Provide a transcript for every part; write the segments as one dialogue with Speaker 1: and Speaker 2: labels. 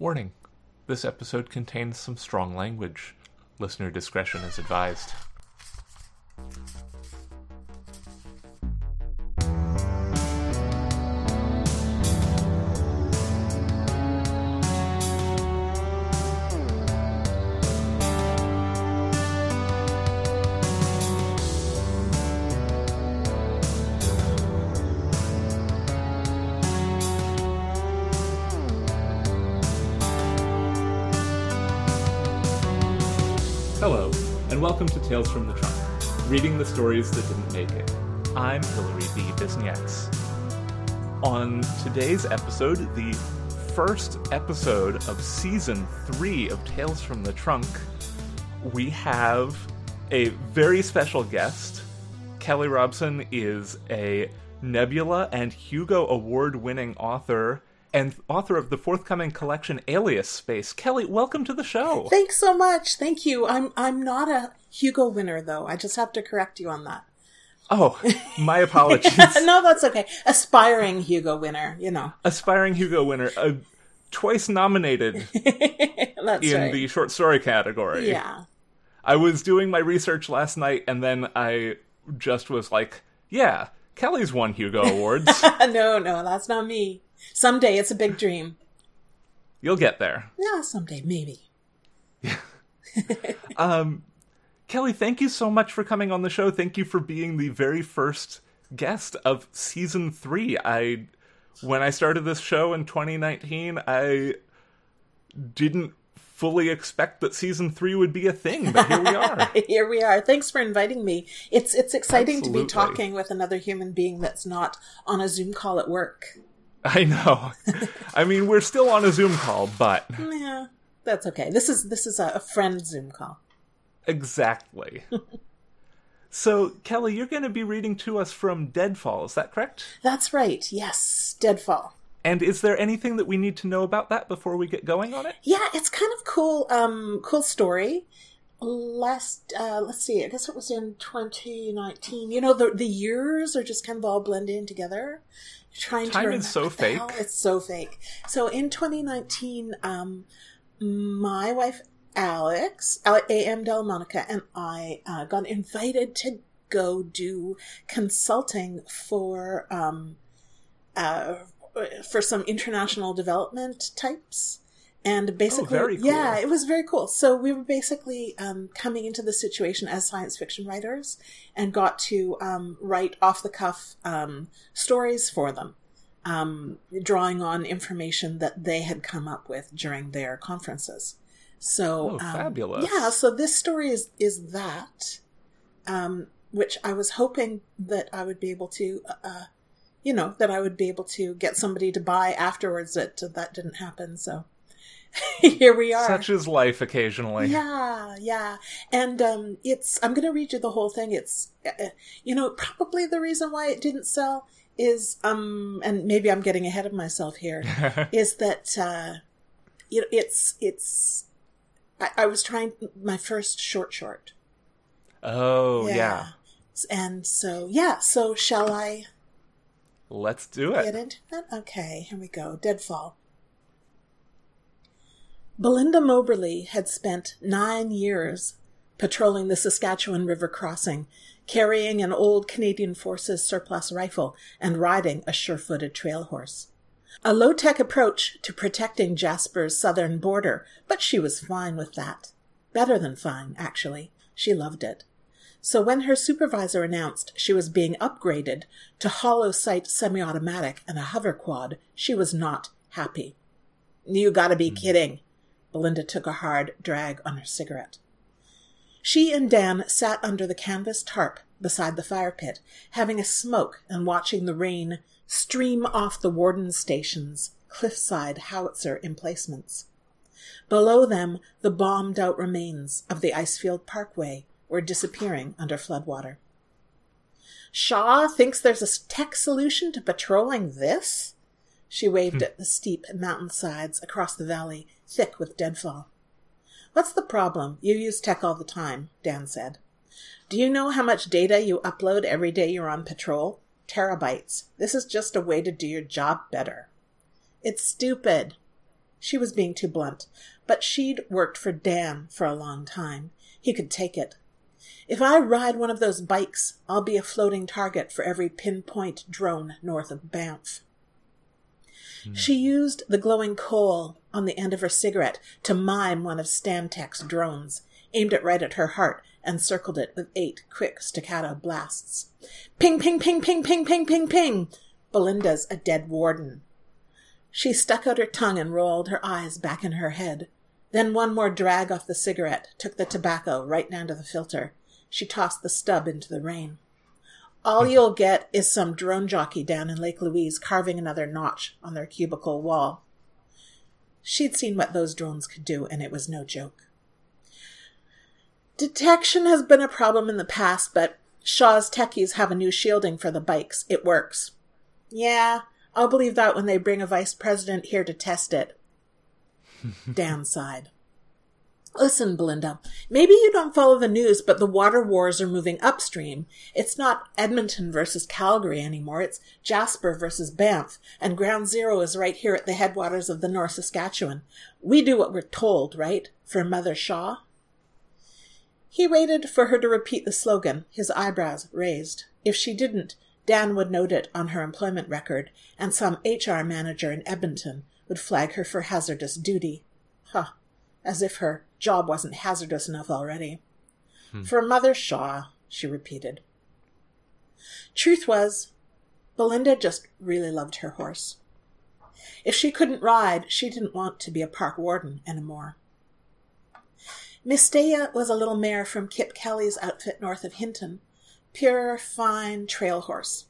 Speaker 1: Warning this episode contains some strong language. Listener discretion is advised. Stories that didn't make it. I'm Hilary B. Bisenieks. On today's episode, the first episode of season three of Tales from the Trunk, we have a very special guest. Kelly Robson is a Nebula and Hugo Award winning author and author of the forthcoming collection Alias Space. Kelly, welcome to the show.
Speaker 2: Thanks so much. Thank you. I'm I'm not a Hugo winner though. I just have to correct you on that.
Speaker 1: Oh, my apologies.
Speaker 2: no, that's okay. Aspiring Hugo winner, you know.
Speaker 1: Aspiring Hugo winner, uh, twice nominated in
Speaker 2: right.
Speaker 1: the short story category.
Speaker 2: yeah.
Speaker 1: I was doing my research last night and then I just was like, yeah, Kelly's won Hugo Awards.
Speaker 2: no, no, that's not me. Someday it's a big dream.
Speaker 1: You'll get there.
Speaker 2: Yeah, someday maybe.
Speaker 1: Um, Kelly, thank you so much for coming on the show. Thank you for being the very first guest of season three. I, when I started this show in 2019, I didn't fully expect that season three would be a thing, but here we are.
Speaker 2: Here we are. Thanks for inviting me. It's it's exciting to be talking with another human being that's not on a Zoom call at work.
Speaker 1: I know. I mean, we're still on a Zoom call, but
Speaker 2: Yeah, that's okay. This is this is a, friend Zoom call.
Speaker 1: exactly. So, Kelly, you're going to be reading to us from Deadfall, is that correct?
Speaker 2: That's right. Yes, Deadfall.
Speaker 1: And is there anything that we need to know about that before we get going on it?
Speaker 2: Yeah, it's kind of cool. Um, cool story. Last, uh, let's see. I guess it was in 2019. You know, the the years are just kind of all blending together. Trying
Speaker 1: Time
Speaker 2: to
Speaker 1: is so
Speaker 2: what hell?
Speaker 1: fake.
Speaker 2: It's so fake. So in 2019, um, my wife Alex, Ale- A.M. Dellamonica, and I uh, got invited to go do consulting for um, uh, for some international development types. And basically,
Speaker 1: Oh, cool.
Speaker 2: yeah, it was very cool. So we were basically um, coming into the situation as science fiction writers, and got to um, write off the cuff um, stories for them, um, drawing on information that they had come up with during their conferences. So,
Speaker 1: Oh,
Speaker 2: um,
Speaker 1: fabulous.
Speaker 2: yeah. So this story is is that, um, which I was hoping that I would be able to, uh, you know, that I would be able to get somebody to buy afterwards. That that didn't happen. So here we are.
Speaker 1: Such is life occasionally.
Speaker 2: Yeah, yeah. And um it's I'm going to read you the whole thing. It's uh, you know, probably the reason why it didn't sell is um and maybe I'm getting ahead of myself here is that uh you know, it's it's I, I was trying my first short short.
Speaker 1: oh, yeah.
Speaker 2: And so yeah, so shall I
Speaker 1: Let's do it.
Speaker 2: into that? Okay, here we go. Deadfall. Belinda Moberly had spent nine years patrolling the Saskatchewan River crossing, carrying an old Canadian Forces surplus rifle and riding a sure footed trail horse. A low tech approach to protecting Jasper's southern border, but she was fine with that. Better than fine, actually. She loved it. So when her supervisor announced she was being upgraded to hollow sight semi automatic and a hover quad, she was not happy. You gotta be hmm. kidding. Belinda took a hard drag on her cigarette. She and Dan sat under the canvas tarp beside the fire pit, having a smoke and watching the rain stream off the warden station's cliffside howitzer emplacements. Below them, the bombed out remains of the Icefield Parkway were disappearing under floodwater. Shaw thinks there's a tech solution to patrolling this? She waved hmm. at the steep mountainsides across the valley, thick with deadfall. What's the problem? You use tech all the time, Dan said. Do you know how much data you upload every day you're on patrol? Terabytes. This is just a way to do your job better. It's stupid. She was being too blunt, but she'd worked for Dan for a long time. He could take it. If I ride one of those bikes, I'll be a floating target for every pinpoint drone north of Banff. Hmm. She used the glowing coal on the end of her cigarette to mime one of Stantec's drones, aimed it right at her heart, and circled it with eight quick staccato blasts. Ping, ping, ping, ping, ping, ping, ping, ping. Belinda's a dead warden. She stuck out her tongue and rolled her eyes back in her head. Then one more drag off the cigarette took the tobacco right down to the filter. She tossed the stub into the rain. All you'll get is some drone jockey down in Lake Louise carving another notch on their cubicle wall. She'd seen what those drones could do, and it was no joke. Detection has been a problem in the past, but Shaw's techies have a new shielding for the bikes. It works. Yeah, I'll believe that when they bring a vice president here to test it. Dan sighed. Listen, Belinda, maybe you don't follow the news, but the water wars are moving upstream. It's not Edmonton versus Calgary anymore. It's Jasper versus Banff, and ground zero is right here at the headwaters of the North Saskatchewan. We do what we're told, right? For Mother Shaw? He waited for her to repeat the slogan, his eyebrows raised. If she didn't, Dan would note it on her employment record, and some HR manager in Edmonton would flag her for hazardous duty. Huh. As if her job wasn't hazardous enough already. Hmm. For Mother Shaw, she repeated. Truth was, Belinda just really loved her horse. If she couldn't ride, she didn't want to be a park warden any more. Mistaya was a little mare from Kip Kelly's outfit north of Hinton. Pure, fine trail horse.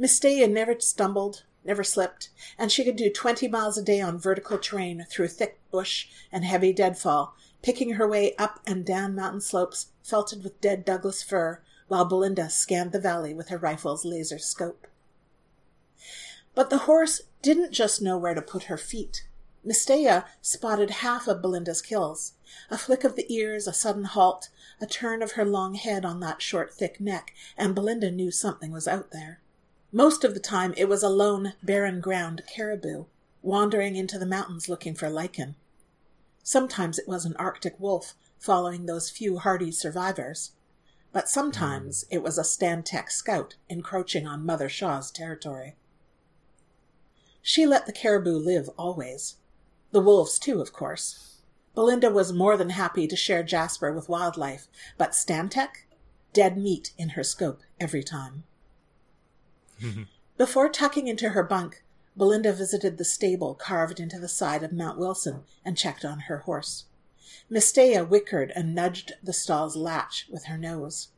Speaker 2: Mistaya never stumbled, never slipped, and she could do twenty miles a day on vertical terrain through thick bush and heavy deadfall, picking her way up and down mountain slopes felted with dead Douglas fir, while Belinda scanned the valley with her rifle's laser scope. But the horse didn't just know where to put her feet. Mistaya spotted half of Belinda's kills. A flick of the ears, a sudden halt, a turn of her long head on that short, thick neck, and Belinda knew something was out there. Most of the time it was a lone, barren ground caribou, wandering into the mountains looking for lichen. Sometimes it was an Arctic wolf following those few hardy survivors. But sometimes it was a Stantec scout encroaching on Mother Shaw's territory. She let the caribou live always. The wolves, too, of course. Belinda was more than happy to share Jasper with wildlife, but Stantec? Dead meat in her scope every time. Before tucking into her bunk, Belinda visited the stable carved into the side of Mount Wilson and checked on her horse. Mistaya whickered and nudged the stall's latch with her nose.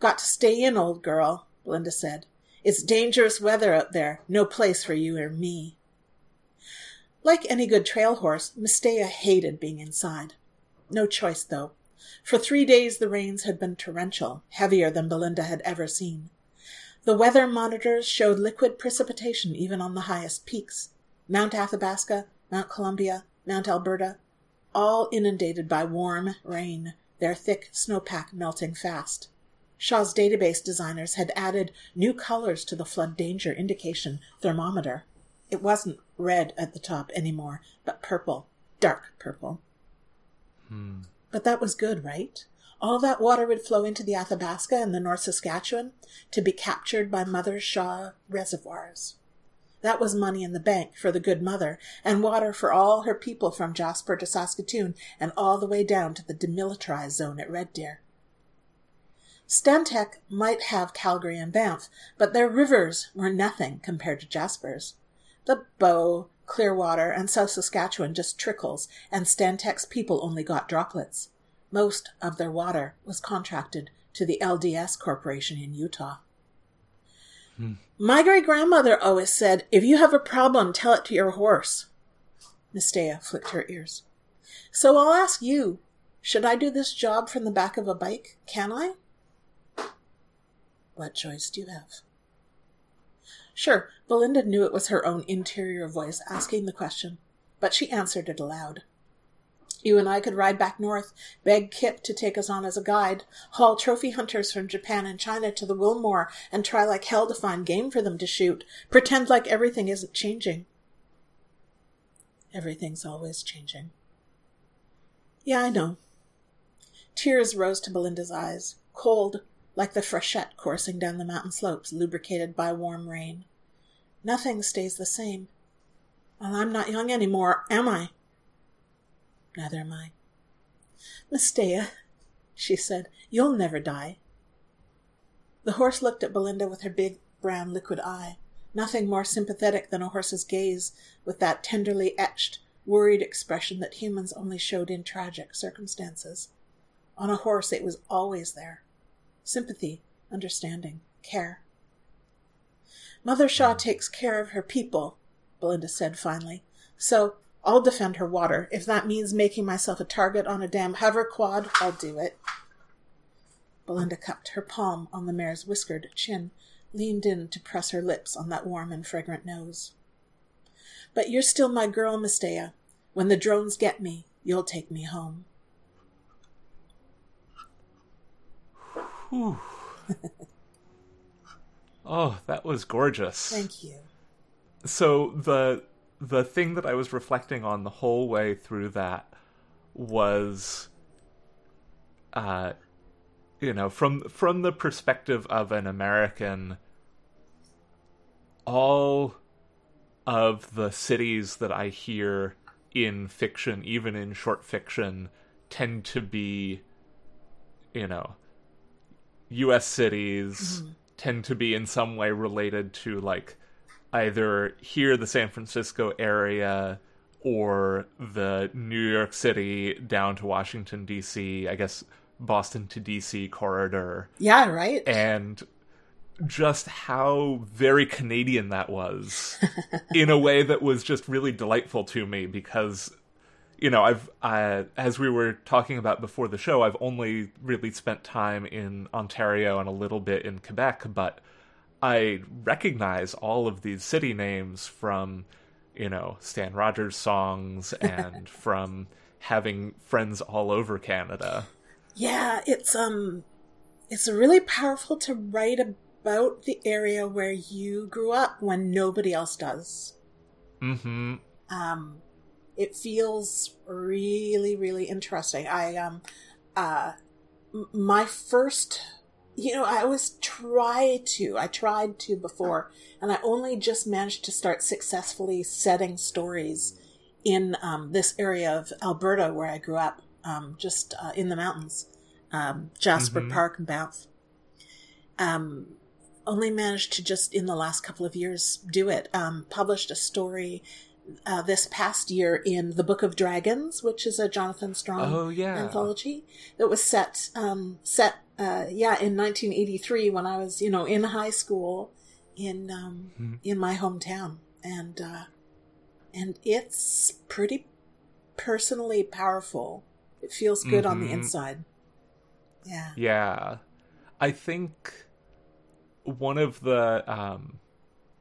Speaker 2: Got to stay in, old girl, Belinda said. It's dangerous weather out there, no place for you or me. Like any good trail horse, Mistaya hated being inside. No choice, though. For three days the rains had been torrential, heavier than Belinda had ever seen. The weather monitors showed liquid precipitation even on the highest peaks. Mount Athabasca, Mount Columbia, Mount Alberta, all inundated by warm rain, their thick snowpack melting fast. Shaw's database designers had added new colors to the flood danger indication thermometer. It wasn't red at the top anymore, but purple, dark purple. Hmm. But that was good, right? All that water would flow into the Athabasca and the North Saskatchewan to be captured by Mother Shaw reservoirs. That was money in the bank for the good mother, and water for all her people from Jasper to Saskatoon and all the way down to the demilitarized zone at Red Deer. Stantec might have Calgary and Banff, but their rivers were nothing compared to Jasper's. The Bow, Clearwater, and South Saskatchewan just trickles, and Stantec's people only got droplets. Most of their water was contracted to the LDS Corporation in Utah. Hmm. My great grandmother always said, if you have a problem, tell it to your horse. Mistaya flicked her ears. So I'll ask you, should I do this job from the back of a bike? Can I? What choice do you have? Sure, Belinda knew it was her own interior voice asking the question, but she answered it aloud. You and I could ride back north, beg Kip to take us on as a guide, haul trophy hunters from Japan and China to the Willmore, and try like hell to find game for them to shoot, pretend like everything isn't changing. Everything's always changing. Yeah, I know. Tears rose to Belinda's eyes, cold, like the freshet coursing down the mountain slopes, lubricated by warm rain. Nothing stays the same. Well, I'm not young any more, am I? Neither am I. Mistaya, she said, you'll never die. The horse looked at Belinda with her big brown liquid eye, nothing more sympathetic than a horse's gaze, with that tenderly etched, worried expression that humans only showed in tragic circumstances. On a horse, it was always there sympathy, understanding, care. Mother Shaw takes care of her people, Belinda said finally. So I'll defend her water. If that means making myself a target on a damn hover quad, I'll do it. Belinda cupped her palm on the mare's whiskered chin, leaned in to press her lips on that warm and fragrant nose. But you're still my girl, Mistaya. When the drones get me, you'll take me home.
Speaker 1: Oh, that was gorgeous.
Speaker 2: Thank you.
Speaker 1: So the the thing that I was reflecting on the whole way through that was uh you know, from from the perspective of an American all of the cities that I hear in fiction, even in short fiction, tend to be, you know, US cities mm-hmm. tend to be in some way related to like either here the San Francisco area or the New York City down to Washington D.C. I guess Boston to D.C. corridor.
Speaker 2: Yeah, right.
Speaker 1: And just how very Canadian that was in a way that was just really delightful to me because you know, I've uh, as we were talking about before the show, I've only really spent time in Ontario and a little bit in Quebec, but I recognize all of these city names from, you know, Stan Rogers songs and from having friends all over Canada.
Speaker 2: Yeah, it's um it's really powerful to write about the area where you grew up when nobody else does.
Speaker 1: Mhm.
Speaker 2: Um it feels really really interesting i um uh my first you know i always try to i tried to before and i only just managed to start successfully setting stories in um, this area of alberta where i grew up um, just uh, in the mountains um, jasper mm-hmm. park and banff um, only managed to just in the last couple of years do it um, published a story uh, this past year in the Book of Dragons, which is a Jonathan Strahan
Speaker 1: oh, yeah.
Speaker 2: anthology that was set um, set uh, yeah in 1983 when I was you know in high school in um, mm-hmm. in my hometown and uh, and it's pretty personally powerful. It feels good mm-hmm. on the mm-hmm. inside. Yeah.
Speaker 1: Yeah. I think one of the um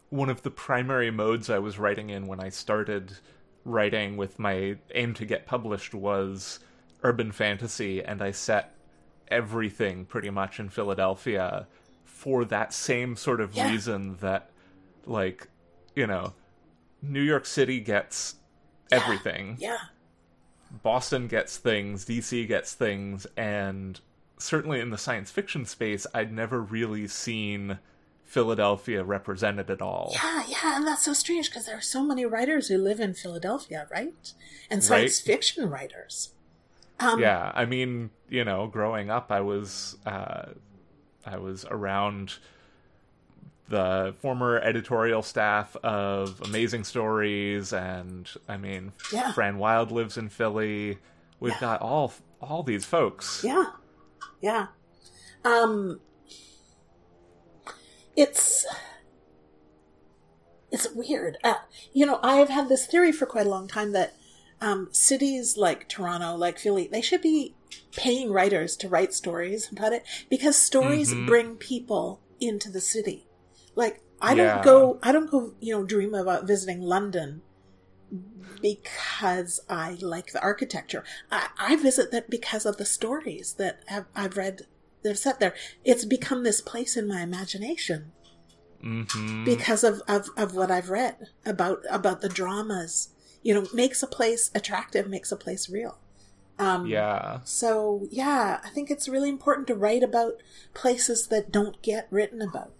Speaker 1: one of the primary modes I was writing in when I started writing with my aim to get published was urban fantasy, and I set everything pretty much in Philadelphia for that same sort of yeah. reason that, like, you know, New York City gets
Speaker 2: yeah.
Speaker 1: everything.
Speaker 2: Yeah.
Speaker 1: Boston gets things, DC gets things, and certainly in the science fiction space, I'd never really seen Philadelphia represented at all.
Speaker 2: Yeah, yeah, and that's so strange because there are so many writers who live in Philadelphia, right? And science right? fiction writers.
Speaker 1: Um, yeah, I mean, you know, growing up, I was uh, I was around the former editorial staff of Amazing Stories, and I mean,
Speaker 2: yeah.
Speaker 1: Fran Wilde lives in Philly. We've yeah. got all all these folks.
Speaker 2: Yeah, yeah. Um, it's it's weird. Uh, you know, I have had this theory for quite a long time that um, cities like Toronto, like Philly, they should be paying writers to write stories about it because stories mm-hmm. bring people into the city. Like I yeah. don't go, I don't go, you know, dream about visiting London because I like the architecture. I, I visit that because of the stories that have, I've read they're set there. It's become this place in my imagination
Speaker 1: mm-hmm.
Speaker 2: because of, of, of what I've read about about the dramas you know, makes a place attractive, makes a place real. Um,
Speaker 1: yeah.
Speaker 2: So yeah, I think it's really important to write about places that don't get written about.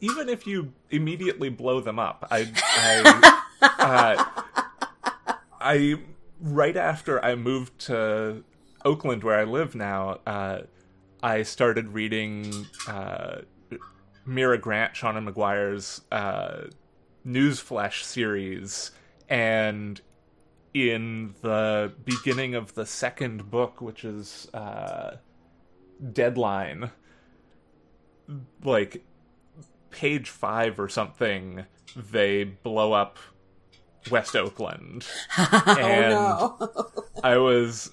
Speaker 1: Even if you immediately blow them up, I, I, uh, I right after I moved to Oakland, where I live now, uh, I started reading uh, Mira Grant, Seanan McGuire's uh, Newsflesh series, and in the beginning of the second book, which is uh, Deadline, like page five or something, they blow up West Oakland. and
Speaker 2: oh no!
Speaker 1: I was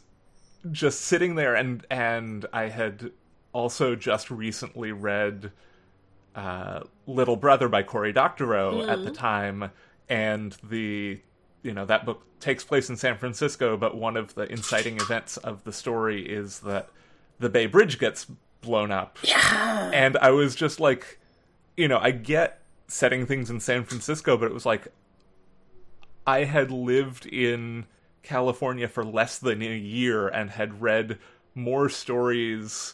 Speaker 1: just sitting there and and I had also just recently read uh, Little Brother by Cory Doctorow at the time, and the you know that book takes place in San Francisco, but one of the inciting events of the story is that the Bay Bridge gets blown up,
Speaker 2: yeah.
Speaker 1: and I was just like, you know, I get setting things in San Francisco, but it was like I had lived in California for less than a year and had read more stories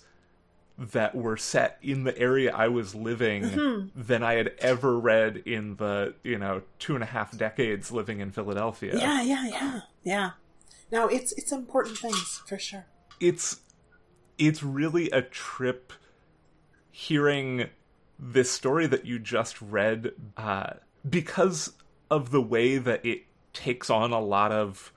Speaker 1: that were set in the area I was living than I had ever read in the, you know, two and a half decades living in Philadelphia.
Speaker 2: Yeah, yeah, yeah, yeah. No, it's it's important things for sure.
Speaker 1: It's it's really a trip hearing this story that you just read uh, because of the way that it takes on a lot of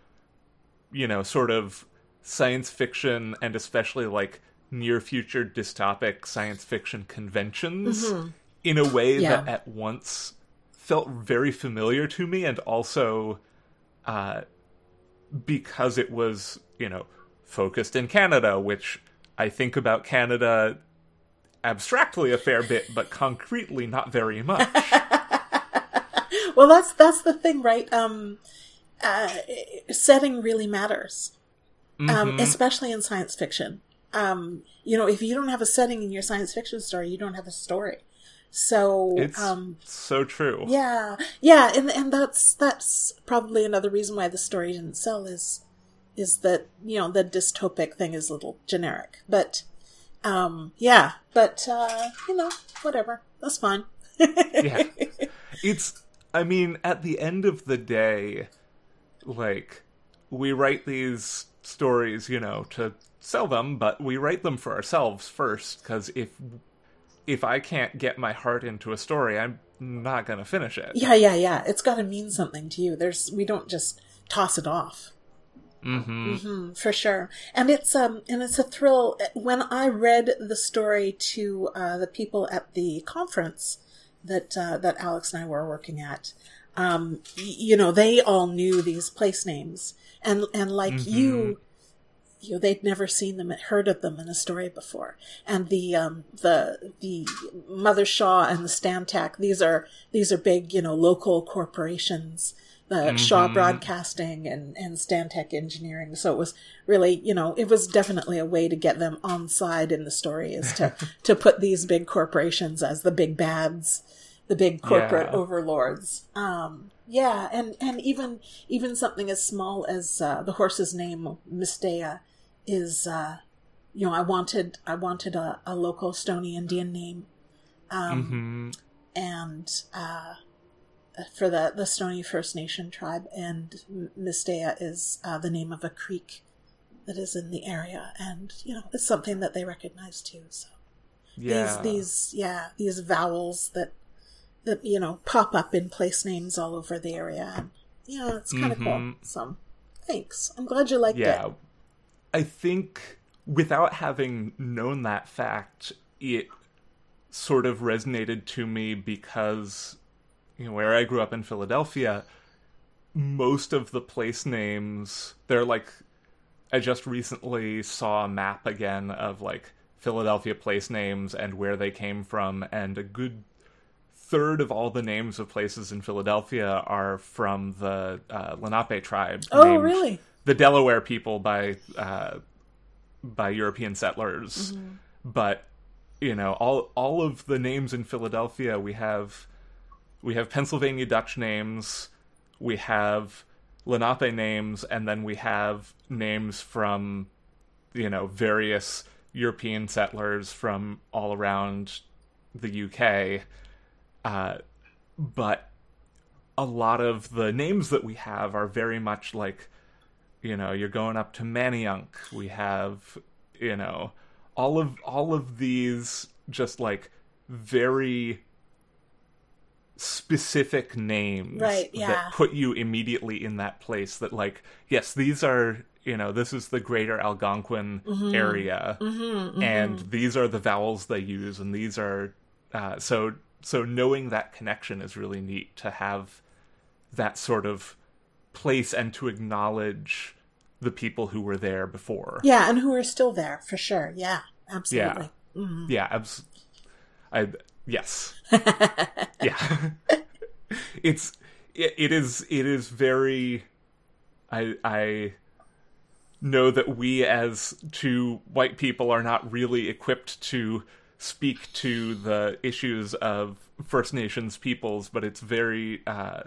Speaker 1: you know sort of science fiction and especially like near future dystopic science fiction conventions in a way
Speaker 2: Yeah.
Speaker 1: that at once felt very familiar to me and also uh, because it was you know focused in Canada which I think about Canada abstractly a fair bit but concretely not very much
Speaker 2: Well, that's that's the thing, right? Um, uh, setting really matters,
Speaker 1: Mm-hmm.
Speaker 2: um, especially in science fiction. Um, you know, if you don't have a setting in your science fiction story, you don't have a story. So,
Speaker 1: it's
Speaker 2: um,
Speaker 1: so true
Speaker 2: yeah, yeah, and and that's that's probably another reason why the story didn't sell is is that you know the dystopic thing is a little generic, but um, yeah, but uh, you know, whatever, that's fine.
Speaker 1: yeah. It's I mean, at the end of the day, like we write these stories, you know, to sell them, but we write them for ourselves first cuz if if I can't get my heart into a story, I'm not going to finish it.
Speaker 2: Yeah, yeah, yeah. It's got to mean something to you. There's we don't just toss it off.
Speaker 1: Mhm.
Speaker 2: hmm for sure. And it's um and it's a thrill. When I read the story to uh, the people at the conference that uh, that Alex and I were working at, um, y- you know, they all knew these place names, and and like you. You know, they'd never seen them, heard of them in a story before, and the um, the the Mother Shaw and the Stantec. These are these are big, you know, local corporations the Shaw Broadcasting and, and Stantec Engineering. So it was really, you know, it was definitely a way to get them on side in the story is to, to put these big corporations as the big bads, the big corporate
Speaker 1: Yeah.
Speaker 2: overlords. Um, yeah. And, and even, even something as small as, uh, the horse's name, Mistaya, is, uh, you know, I wanted, I wanted a, a local Stoney Indian name. Um,
Speaker 1: Mhm.
Speaker 2: and uh, for the the Stoney First Nation tribe, and Mistaya is uh, the name of a creek that is in the area, and you know it's something that they recognize too. So
Speaker 1: Yeah.
Speaker 2: these these yeah these vowels that that you know pop up in place names all over the area, and yeah, it's kind of cool.
Speaker 1: Mhm.
Speaker 2: So thanks, I'm glad you liked
Speaker 1: yeah.
Speaker 2: it.
Speaker 1: I think without having known that fact, it sort of resonated to me because you know where I grew up in Philadelphia, most of the place names they're like I just recently saw a map again of like Philadelphia place names and where they came from and a good third of all the names of places in Philadelphia are from the uh, Lenape tribe.
Speaker 2: Oh,
Speaker 1: named
Speaker 2: really?
Speaker 1: The Delaware people by uh, by European settlers,
Speaker 2: Mm-hmm.
Speaker 1: but you know all all of the names in Philadelphia we have we have Pennsylvania Dutch names, we have Lenape names, and then we have names from, you know, various European settlers from all around the UK. Uh, but a lot of the names that we have are very much like, you know, you're going up to Manayunk. We have, you know, all of all of these just like very specific names
Speaker 2: Right, yeah.
Speaker 1: that put you immediately in that place that like yes these are you know this is the greater algonquin
Speaker 2: Mm-hmm.
Speaker 1: area and these are the vowels they use and these are uh, so so knowing that connection is really neat to have that sort of place and to acknowledge the people who were there before
Speaker 2: Yeah, and who are still there for sure. Yeah, absolutely.
Speaker 1: yeah abs- i yes yeah it's it, it is it is very i i know that we as two white people are not really equipped to speak to the issues of first nations peoples but it's very uh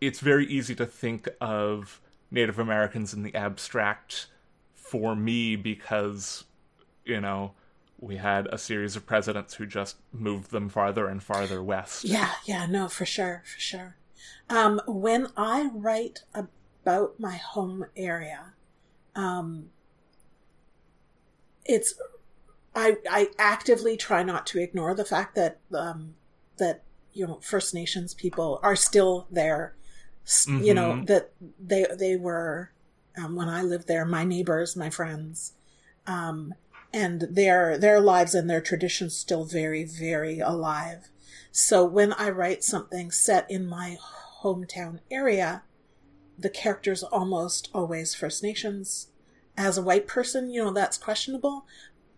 Speaker 1: it's very easy to think of native americans in the abstract for me because you know we had a series of presidents who just moved them farther and farther west
Speaker 2: Yeah, yeah, no, for sure, for sure. Um, when I write about my home area, um, it's I I actively try not to ignore the fact that um, that you know First Nations people are still there. S You know
Speaker 1: Mhm.
Speaker 2: that they they were um, when I lived there, my neighbors, my friends, um, and their their lives and their traditions still very very alive. So when I write something set in my hometown area, the characters almost always First Nations. As a white person, you know that's questionable,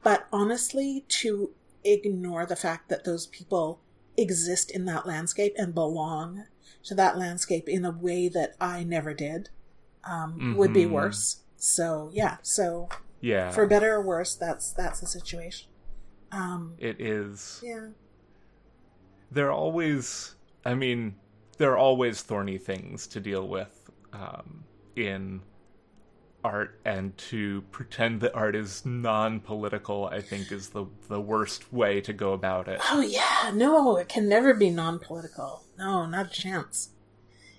Speaker 2: but honestly, to ignore the fact that those people exist in that landscape and belong to that landscape in a way that I never did um, would be
Speaker 1: Mhm.
Speaker 2: worse. So yeah, so
Speaker 1: yeah
Speaker 2: for better or worse, that's that's the situation. Um,
Speaker 1: it is
Speaker 2: yeah,
Speaker 1: there are always i mean there are always thorny things to deal with um, in art and to pretend that art is non-political i think is the the worst way to go about it
Speaker 2: Oh yeah, no, it can never be non-political. No, not a chance.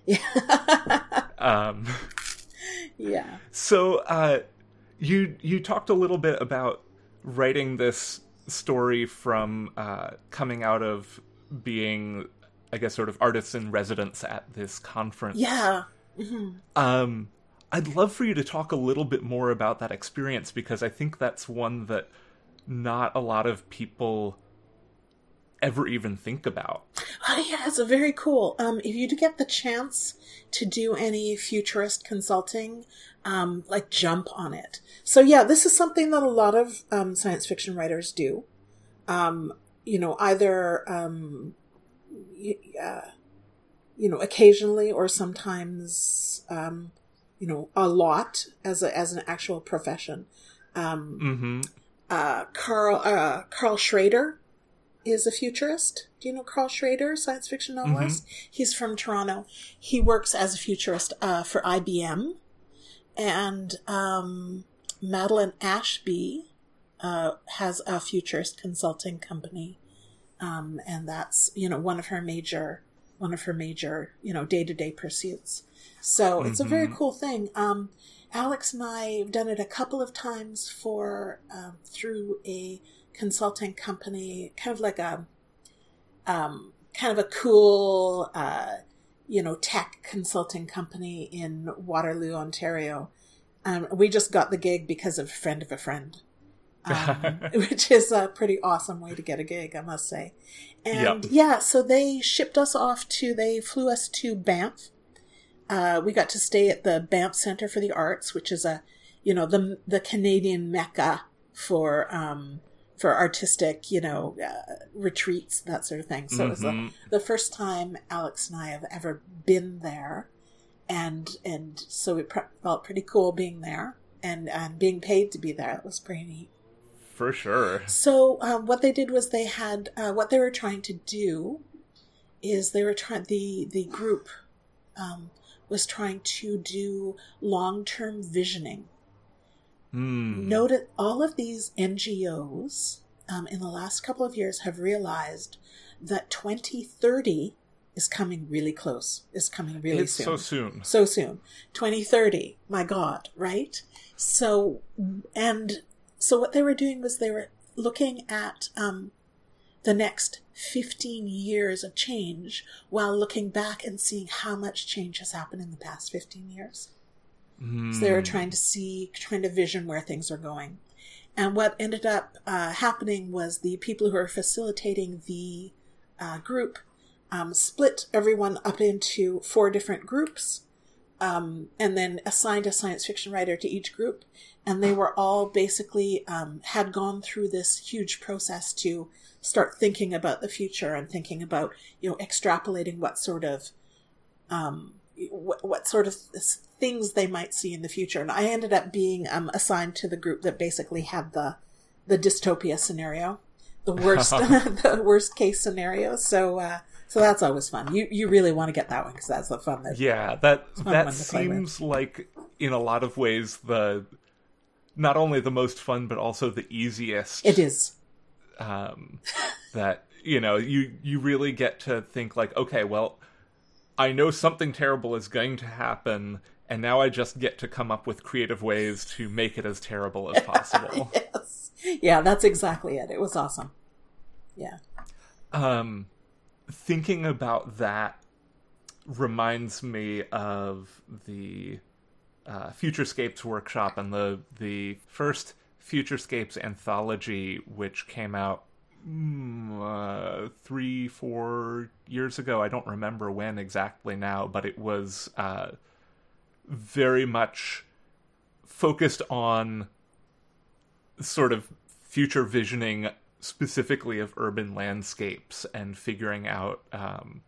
Speaker 2: Yeah,
Speaker 1: um,
Speaker 2: yeah,
Speaker 1: so uh, you you talked a little bit about writing this story from uh, coming out of being i guess sort of artists in residence at this conference
Speaker 2: yeah.
Speaker 1: Um, I'd love for you to talk a little bit more about that experience because I think that's one that not a lot of people ever even think about.
Speaker 2: Oh yeah, it's a very cool. Um, if you do get the chance to do any futurist consulting, um, like jump on it. So yeah, this is something that a lot of um, science fiction writers do. Um, you know, either um, y- uh, you know, occasionally or sometimes, um, you know, a lot as a as an actual profession. Um,
Speaker 1: Mm-hmm.
Speaker 2: uh, Karl uh, Karl Schroeder is a futurist. Do you know Karl Schroeder, science fiction novelist? He's from Toronto. He works as a futurist uh, for IBM, and um, Madeline Ashby uh, has a futurist consulting company, um, and that's you know one of her major one of her major you know day to day pursuits. So it's a very cool thing. Um, Alex and I have done it a couple of times for um, through a consulting company, kind of like a um, kind of a cool, uh, you know, tech consulting company in Waterloo, Ontario. Um, we just got the gig because of a friend of a friend, um, which is a pretty awesome way to get a gig, I must say. And
Speaker 1: Yep.
Speaker 2: yeah, so they shipped us off to, they flew us to Banff. Uh, we got to stay at the Banff Center for the Arts, which is a, you know, the the Canadian mecca for um, for artistic, you know, uh, retreats, that sort of thing. So it was the,
Speaker 1: Mhm.
Speaker 2: the first time Alex and I have ever been there, and and so it pre- felt pretty cool being there and and being paid to be there. It was pretty neat.
Speaker 1: For sure.
Speaker 2: So um, what they did was they had uh, what they were trying to do is they were trying the the group um, was trying to do long term visioning.
Speaker 1: Hmm.
Speaker 2: Noted all of these NGOs um, in the last couple of years have realized that 2030 is coming really close, is coming really
Speaker 1: it's
Speaker 2: soon.
Speaker 1: so soon.
Speaker 2: So soon. 2030. My God, right? So, and so what they were doing was they were looking at um, the next 15 years of change while looking back and seeing how much change has happened in the past 15 years. So they were
Speaker 1: Hmm.
Speaker 2: trying to see, trying to vision where things are going. And what ended up uh, happening was the people who are facilitating the uh, group um, split everyone up into four different groups um, and then assigned a science fiction writer to each group. And they were all basically um, had gone through this huge process to start thinking about the future and thinking about, you know, extrapolating what sort of um, what, what sort of things they might see in the future. And I ended up being um, assigned to the group that basically had the the dystopia scenario, the worst the worst case scenario. So uh, so that's always fun. You you really want to get that one because that's the fun. That,
Speaker 1: Yeah, that that
Speaker 2: one to play with.
Speaker 1: seems like in a lot of ways the not only the most fun but also the easiest.
Speaker 2: It is.
Speaker 1: um, that you know you you really get to think like okay well i know something terrible is going to happen and now i just get to come up with creative ways to make it as terrible as possible
Speaker 2: Yes. Yeah, that's exactly it. It was awesome. Yeah.
Speaker 1: um thinking about that reminds me of the uh, Futurescapes workshop and the the first Futurescapes anthology, which came out mm, uh, three four years ago. I don't remember when exactly now, but it was uh, very much focused on sort of future visioning specifically of urban landscapes and figuring out um,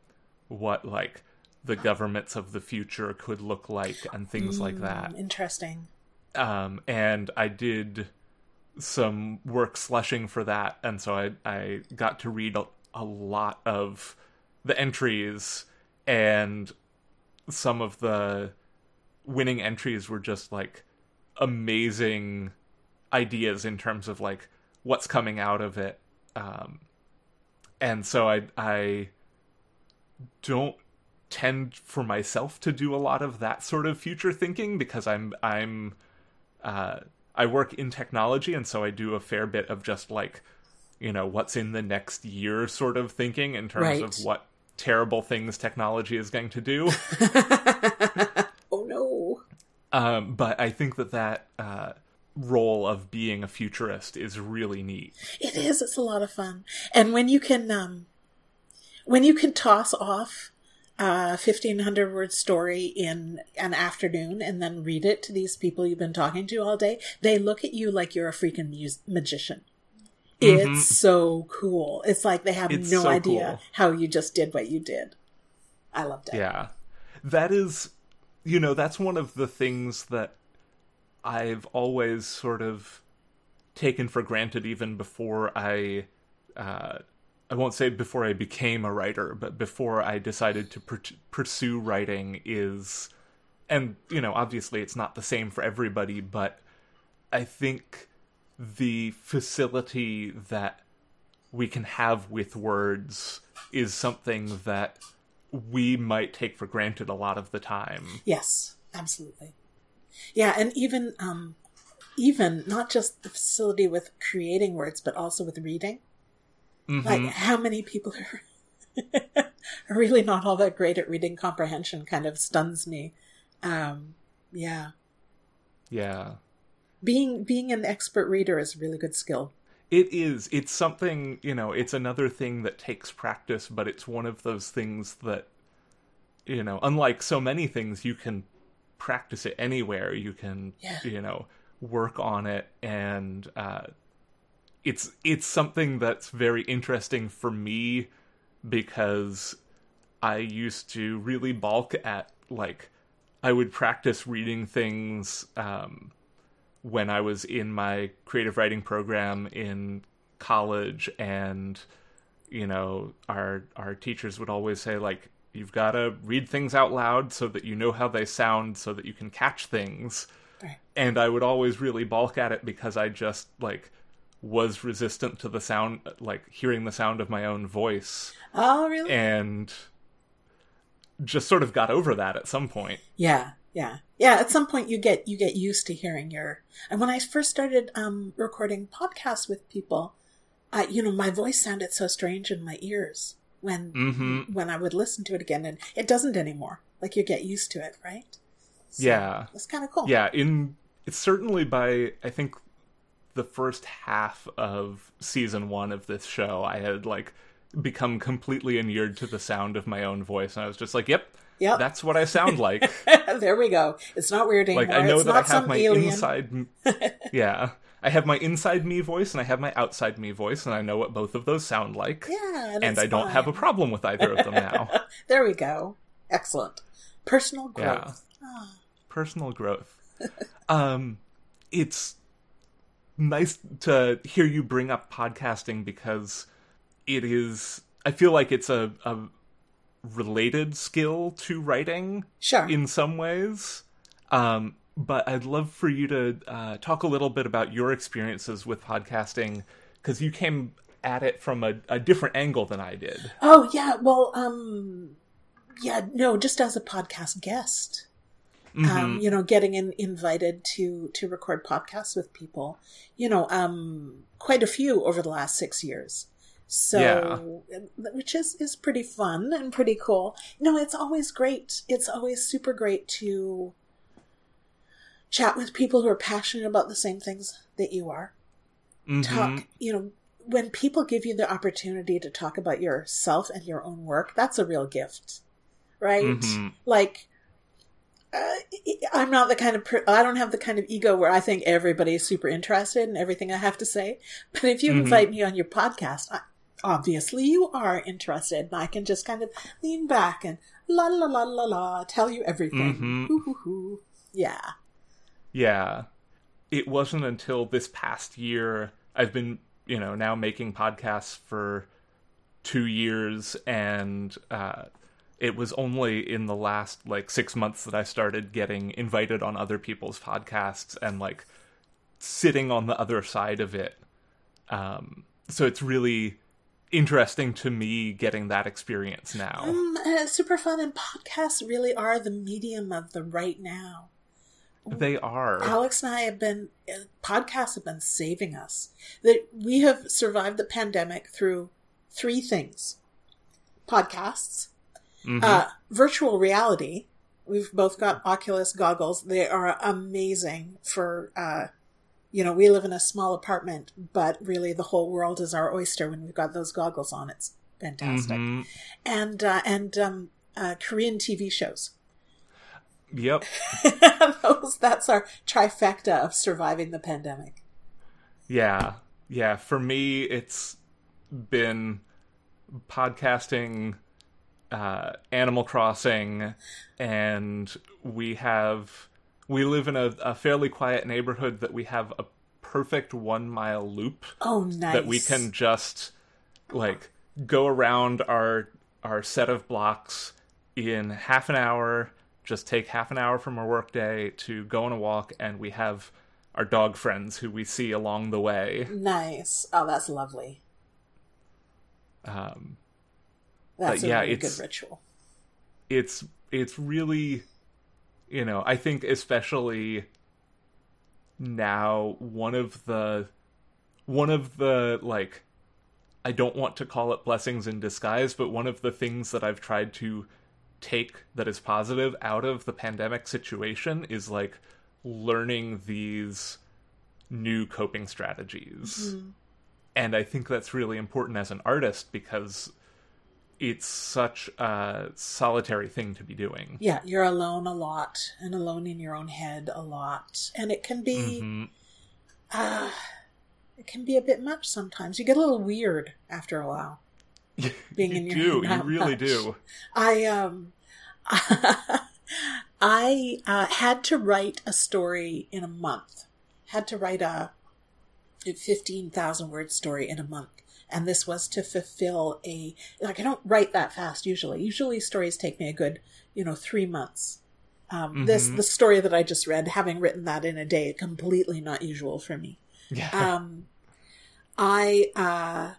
Speaker 1: what like the governments of the future could look like and things like that
Speaker 2: Interesting.
Speaker 1: um, and I did some work slushing for that, and so I I got to read a, a lot of the entries, and some of the winning entries were just like amazing ideas in terms of like what's coming out of it, um, and so I I don't tend for myself to do a lot of that sort of future thinking because I'm I'm uh, I work in technology, and so I do a fair bit of just like, you know, what's in the next year sort of thinking in terms
Speaker 2: Right.
Speaker 1: of what terrible things technology is going to do.
Speaker 2: Oh no.
Speaker 1: um, but I think that that uh, role of being a futurist is really neat.
Speaker 2: It is. It's a lot of fun. And when you can, um, when you can toss off a fifteen hundred word story in an afternoon and then read it to these people you've been talking to all day, they look at you like you're a freaking mus- magician. It's so cool. It's like they have
Speaker 1: It's
Speaker 2: no
Speaker 1: so
Speaker 2: idea
Speaker 1: cool.
Speaker 2: how you just did what you did. I loved it.
Speaker 1: Yeah. That is, you know, that's one of the things that I've always sort of taken for granted even before I, uh, I won't say before I became a writer, but before I decided to pur- pursue writing is, and, you know, obviously it's not the same for everybody, but I think the facility that we can have with words is something that we might take for granted a lot of the time.
Speaker 2: Yes, absolutely. Yeah, and even um even not just the facility with creating words, but also with reading. Like how many people are are really not all that great at reading comprehension kind of stuns me. Um yeah.
Speaker 1: Yeah.
Speaker 2: Being being an expert reader is a really good skill.
Speaker 1: It is. It's something, you know, it's another thing that takes practice, but it's one of those things that, you know, unlike so many things, you can practice it anywhere. You can,
Speaker 2: Yeah.
Speaker 1: you know, work on it. And uh, it's, it's something that's very interesting for me because I used to really balk at, like, I would practice reading things, um, when I was in my creative writing program in college and you know our our teachers would always say like you've got to read things out loud so that you know how they sound so that you can catch things
Speaker 2: Right.
Speaker 1: and i would always really balk at it because i just like was resistant to the sound like hearing the sound of my own voice
Speaker 2: Oh, really?
Speaker 1: and just sort of got over that at some point
Speaker 2: Yeah, yeah, yeah. At some point, you get you get used to hearing your. And when I first started um, recording podcasts with people, I, you know, my voice sounded so strange in my ears when
Speaker 1: Mhm.
Speaker 2: when I would listen to it again, and it doesn't anymore. Like you get used to it, right? So,
Speaker 1: Yeah.
Speaker 2: it's kind of cool.
Speaker 1: yeah in it's certainly by i think the first half of season one of this show i had like become completely inured to the sound of my own voice and i was just like yep
Speaker 2: Yep.
Speaker 1: that's what i sound like
Speaker 2: there we go. It's not weird anymore.
Speaker 1: like i know
Speaker 2: it's
Speaker 1: that i have my
Speaker 2: alien.
Speaker 1: inside yeah i have my inside me voice and i have my outside me voice and i know what both of those sound like
Speaker 2: Yeah, and,
Speaker 1: i don't have a problem with either of them now
Speaker 2: There we go. Excellent. Personal
Speaker 1: Yeah.
Speaker 2: growth. Ah.
Speaker 1: personal growth. um, it's nice to hear you bring up podcasting because it is. I feel like it's a, a related skill to writing
Speaker 2: Sure.
Speaker 1: in some ways. Um, but I'd love for you to uh, talk a little bit about your experiences with podcasting because you came at it from a, a different angle than I did.
Speaker 2: Oh yeah, well, um, yeah, no, just as a podcast guest,
Speaker 1: Mm-hmm.
Speaker 2: um, you know, getting in, invited to to record podcasts with people, you know, um, quite a few over the last six years. So, which is is pretty fun and pretty cool. No, it's always great. It's always super great to chat with people who are passionate about the same things that you are
Speaker 1: Mhm.
Speaker 2: talk you know when people give you the opportunity to talk about yourself and your own work that's a real gift right
Speaker 1: Mhm.
Speaker 2: like i'm not the kind of per- i don't have the kind of ego where i think everybody is super interested in everything i have to say but if you
Speaker 1: Mhm.
Speaker 2: invite me on your podcast I, obviously you are interested and i can just kind of lean back and la la la la la tell you everything
Speaker 1: Mhm.
Speaker 2: Hoo. yeah
Speaker 1: Yeah. It wasn't until this past year I've been, you know, now making podcasts for two years and uh it was only in the last like six months that I started getting invited on other people's podcasts and like sitting on the other side of it. Um so it's really interesting to me getting that experience now.
Speaker 2: um, uh, super fun and podcasts really are the medium of the right now
Speaker 1: They are.
Speaker 2: Alyx and I have been uh, podcasts have been saving us. That we have survived the pandemic through three things: podcasts,
Speaker 1: Mhm.
Speaker 2: uh, virtual reality. We've both got Oculus goggles. They are amazing for. Uh, you know, we live in a small apartment, but really the whole world is our oyster when we've got those goggles on. It's fantastic.
Speaker 1: Mhm.
Speaker 2: And uh, and um, uh, Korean TV shows.
Speaker 1: Yep.
Speaker 2: those that's our trifecta of surviving the pandemic.
Speaker 1: Yeah. Yeah. For me, it's been podcasting, uh, Animal Crossing, and we have, we live in a, a fairly quiet neighborhood that we have a perfect one mile loop
Speaker 2: Oh, nice.
Speaker 1: that we can just like go around our our set of blocks in half an hour just take half an hour from our workday to go on a walk and we have our dog friends who we see along the way
Speaker 2: Nice. Oh, that's lovely.
Speaker 1: um,
Speaker 2: That's
Speaker 1: But yeah,
Speaker 2: a really
Speaker 1: it's-
Speaker 2: good ritual.
Speaker 1: it's it's really you know i think especially now one of the one of the like i don't want to call it blessings in disguise but one of the things that i've tried to take that is positive out of the pandemic situation is like learning these new coping strategies mm-hmm. and i think that's really important as an artist because it's such a solitary thing to be doing.
Speaker 2: Yeah, you're alone a lot and alone in your own head a lot, and it can be
Speaker 1: Mhm.
Speaker 2: uh, it can be a bit much sometimes. You get a little weird after a while. Being
Speaker 1: you
Speaker 2: in your
Speaker 1: do,
Speaker 2: head
Speaker 1: you really
Speaker 2: much.
Speaker 1: do.
Speaker 2: I um I uh, had to write a story in a month. Had to write a fifteen thousand word story in a month and this was to fulfill a like I don't write that fast usually. Usually stories take me a good you know three months. Um, mm-hmm. This the story that I just read, having written that in a day, completely not usual for me. Yeah. Um, I uh,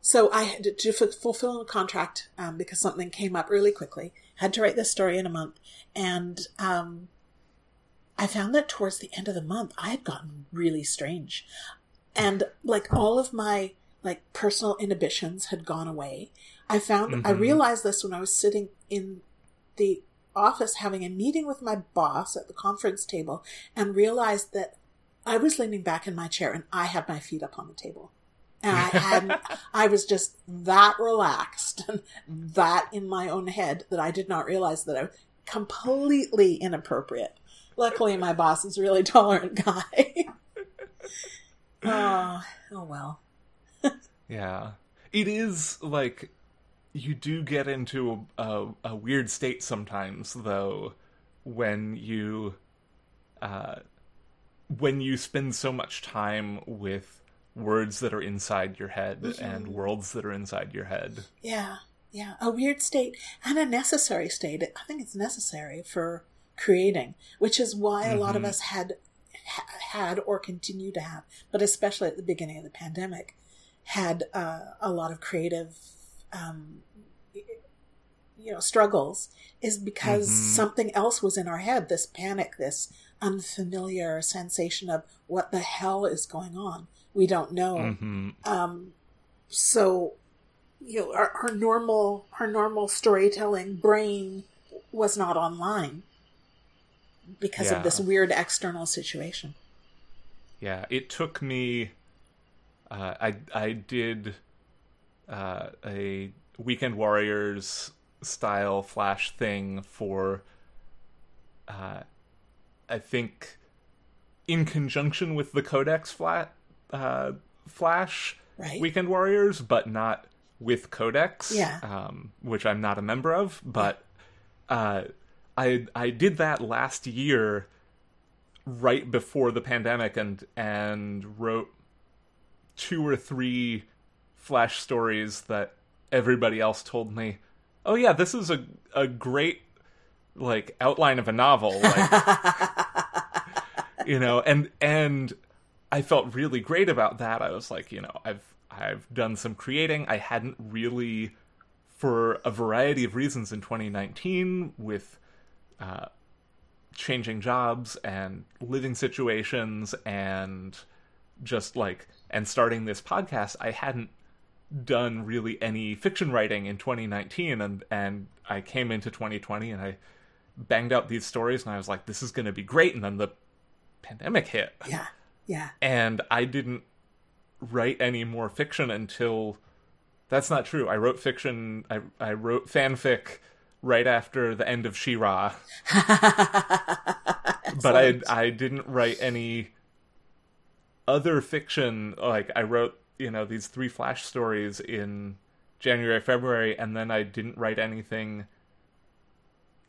Speaker 2: so I had to, to fulfill a contract um, because something came up really quickly. Had to write this story in a month, and um, I found that towards the end of the month, I had gotten really strange. And like all of my like personal inhibitions had gone away. I found, mm-hmm. I realized this when I was sitting in the office having a meeting with my boss at the conference table and realized that I was leaning back in my chair and I had my feet up on the table. And I had, I was just that relaxed and that in my own head that I did not realize that I was completely inappropriate. Luckily, my boss is a really tolerant guy. oh, oh well.
Speaker 1: Yeah. It is like you do get into a, a, a, weird state sometimes, though, when you uh, when you spend so much time with words that are inside your head mm-hmm. and worlds that are inside your head.
Speaker 2: Yeah, yeah, a weird state and a necessary state. I think it's necessary for creating, which is why mm-hmm. a lot of mm-hmm. us had had or continue to have, but especially at the beginning of the pandemic, had uh, a lot of creative, um, you know, struggles. Is because mm-hmm. something else was in our head. This panic, this unfamiliar sensation of what the hell is going on. We don't know. Mm-hmm. Um, so, you know, our, our normal our normal storytelling brain was not online because yeah. of this weird external situation.
Speaker 1: Yeah, it took me. Uh, I I did uh, a Weekend Warriors style flash thing for. Uh, I think, in conjunction with the Codex flat uh, Flash right. Weekend Warriors, but not with Codex.
Speaker 2: Yeah.
Speaker 1: Um, which I'm not a member of, but. Uh, I I did that last year, right before the pandemic, and and wrote two or three flash stories that everybody else told me, oh yeah, this is a a great like outline of a novel, like, you know, and and I felt really great about that. I was like, you know, I've I've done some creating. I hadn't really for a variety of reasons in 2019 with uh, changing jobs and living situations and just like and starting this podcast i hadn't done really any fiction writing in 2019 and and i came into 2020 and i banged out these stories and i was like this is going to be great and then the pandemic hit.
Speaker 2: Yeah yeah.
Speaker 1: And i didn't write any more fiction until that's not true i wrote fiction i i wrote fanfic right after the end of She-Ra. but I I didn't write any other fiction like I wrote, you know, these three flash stories in January, February and then I didn't write anything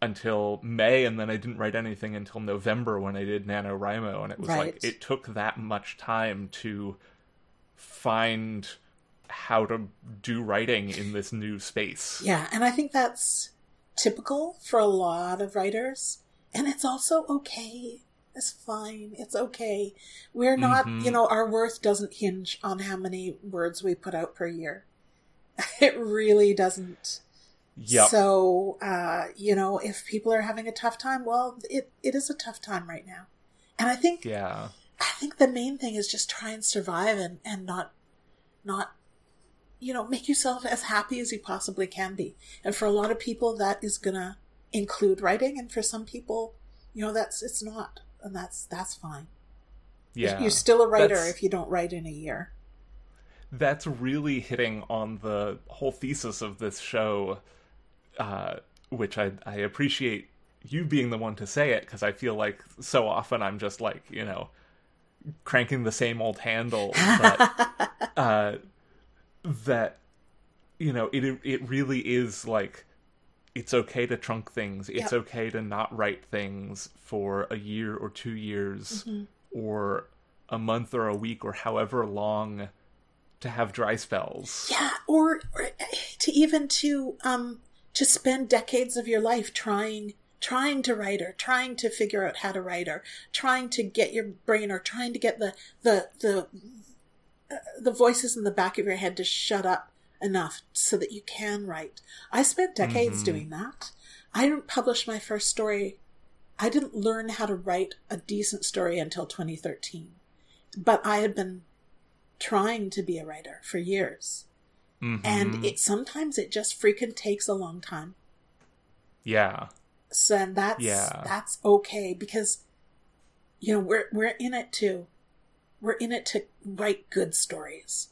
Speaker 1: until May and then I didn't write anything until November when I did NaNoWriMo and it was right. like it took that much time to find how to do writing in this new space.
Speaker 2: Yeah, and I think that's typical for a lot of writers. And it's also okay. It's fine. It's okay. We're not, mm-hmm. you know, our worth doesn't hinge on how many words we put out per year. It really doesn't.
Speaker 1: Yeah.
Speaker 2: So, uh, you know, if people are having a tough time, well, it, it is a tough time right now. And I think,
Speaker 1: yeah,
Speaker 2: I think the main thing is just try and survive and, and not, not you know, make yourself as happy as you possibly can be. And for a lot of people, that is gonna include writing, and for some people, you know, that's it's not, and that's that's fine.
Speaker 1: Yeah,
Speaker 2: you're still a writer if you don't write in a year.
Speaker 1: That's really hitting on the whole thesis of this show, uh, which I I appreciate you being the one to say it because I feel like so often I'm just like you know cranking the same old handle. But, uh, that you know it it really is like it's okay to trunk things. It's yep. okay to not write things for a year or two years mm-hmm. or a month or a week or however long to have dry spells.
Speaker 2: Yeah, or, or to even to um to spend decades of your life trying trying to write or trying to figure out how to write or trying to get your brain or trying to get the the the uh, the voices in the back of your head to shut up enough so that you can write. I spent decades
Speaker 1: Mhm.
Speaker 2: doing that. I didn't publish my first story. I didn't learn how to write a decent story until 2013. But I had been trying to be a writer for years.
Speaker 1: Mhm.
Speaker 2: And it sometimes it just freaking takes a long time.
Speaker 1: yeah,
Speaker 2: So and that's
Speaker 1: Yeah.
Speaker 2: that's okay because you know, we're we're in it to we're in it to write good stories.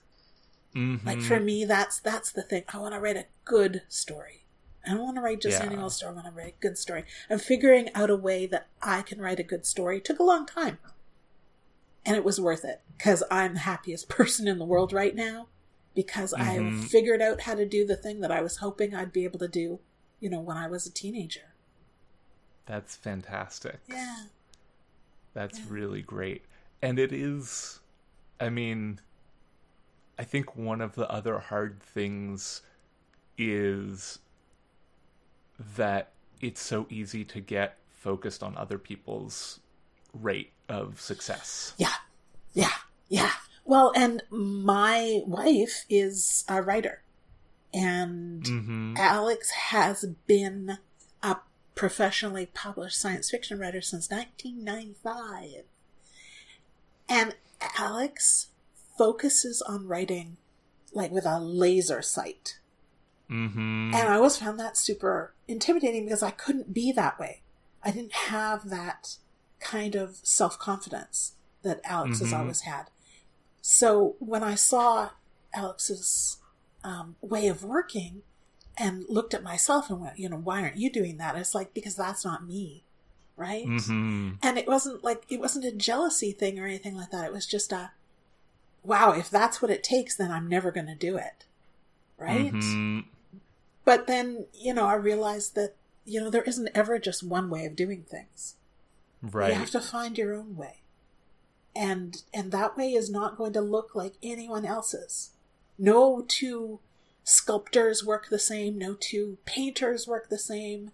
Speaker 1: Mhm.
Speaker 2: Like for me, that's that's the thing. I want to write a good story. I don't want to write just
Speaker 1: Yeah.
Speaker 2: any old story. I want to write a good story. And figuring out a way that I can write a good story took a long time, and it was worth it because I'm the happiest person in the world right now because I
Speaker 1: Mhm.
Speaker 2: figured out how to do the thing that I was hoping I'd be able to do. You know, when I was a teenager.
Speaker 1: that's fantastic.
Speaker 2: Yeah.
Speaker 1: That's
Speaker 2: Yeah.
Speaker 1: really great. And it is, I mean, I think one of the other hard things is that it's so easy to get focused on other people's rate of success.
Speaker 2: Yeah. Yeah. Yeah. Well, and my wife is a writer. And
Speaker 1: hmm
Speaker 2: Alyx has been a professionally published science fiction writer since 1995. And Alyx focuses on writing like with a laser sight.
Speaker 1: hmm
Speaker 2: And I always found that super intimidating because I couldn't be that way. I didn't have that kind of self confidence that Alyx has
Speaker 1: Mhm.
Speaker 2: always had. So when I saw Alyx's um, way of working and looked at myself and went, you know, why aren't you doing that? It's like, because that's not me. Right.
Speaker 1: hmm
Speaker 2: And it wasn't like, it wasn't a jealousy thing or anything like that. It was just a, wow, if that's what it takes, then I'm never going to do it. Right?
Speaker 1: Hmm
Speaker 2: but then you know i realized that you know there isn't ever just one way of doing things.
Speaker 1: Right.
Speaker 2: you have to find your own way. And and that way is not going to look like anyone else's. No two sculptors work the same. No two painters work the same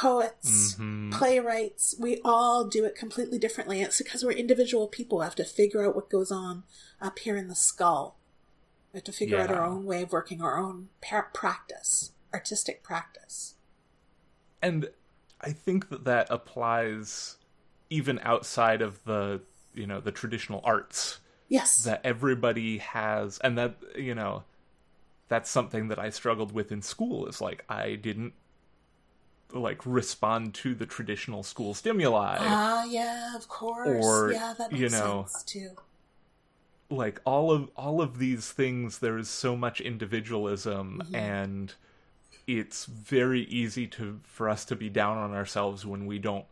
Speaker 2: poets
Speaker 1: Mhm.
Speaker 2: playwrights we all do it completely differently. It's because we're individual people we have to figure out what goes on up here in the skull. We have to figure out our own way of working our own par- practice artistic practice.
Speaker 1: And I think that that applies even outside of the you know the traditional arts
Speaker 2: yes.
Speaker 1: that everybody has. And that you know that's something that I struggled with in school is like I didn't like respond to the traditional school stimuli.
Speaker 2: Ah yeah of course.
Speaker 1: Or,
Speaker 2: yeah that
Speaker 1: you know,
Speaker 2: sense too.
Speaker 1: like all of all of these things there is so much individualism
Speaker 2: Mm-hmm.
Speaker 1: and it's very easy to for us to be down on ourselves when we don't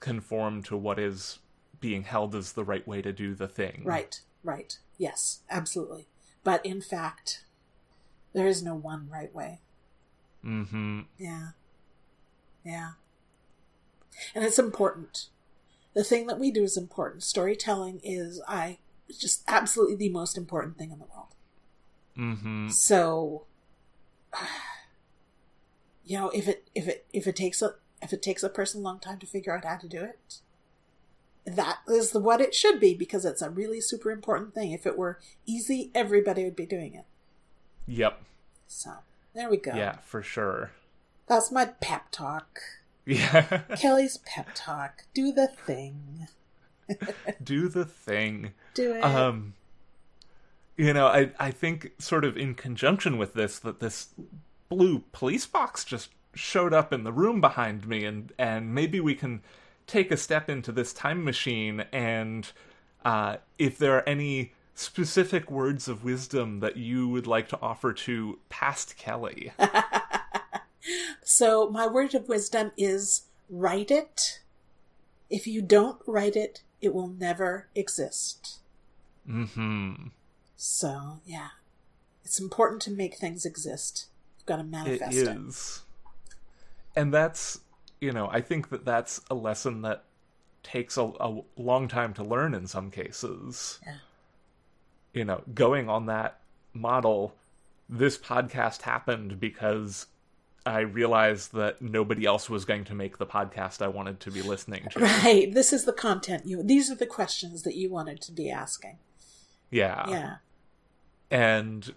Speaker 1: conform to what is being held as the right way to do the thing.
Speaker 2: Right right. Yes absolutely. But in fact there is no one right way.
Speaker 1: Mm-hmm.
Speaker 2: Yeah. Yeah. And it's important. The thing that we do is important. Storytelling is I just absolutely the most important thing in the world.
Speaker 1: mm-hmm
Speaker 2: So you know, if it if it if it takes a if it takes a person a long time to figure out how to do it, that is the, what it should be because it's a really super important thing. If it were easy, everybody would be doing it.
Speaker 1: yep
Speaker 2: So there we go.
Speaker 1: yeah for sure
Speaker 2: That's my pep talk.
Speaker 1: yeah
Speaker 2: Kelly's pep talk. Do the thing.
Speaker 1: do the thing
Speaker 2: Do it.
Speaker 1: um you know i i think sort of in conjunction with this that this blue police box just showed up in the room behind me and and maybe we can take a step into this time machine and uh if there are any specific words of wisdom that you would like to offer to past kelly
Speaker 2: so my word of wisdom is write it. If you don't write it, it will never exist.
Speaker 1: mhm
Speaker 2: So yeah, it's important to make things exist. You've got to
Speaker 1: it
Speaker 2: manifest it.
Speaker 1: is and that's you know i think that that's a lesson that takes a, a long time to learn in some cases
Speaker 2: Yeah.
Speaker 1: you know going on that model, this podcast happened because I realized that nobody else was going to make the podcast I wanted to be listening to.
Speaker 2: Right. This is the content you. These are the questions that you wanted to be asking.
Speaker 1: Yeah.
Speaker 2: Yeah.
Speaker 1: And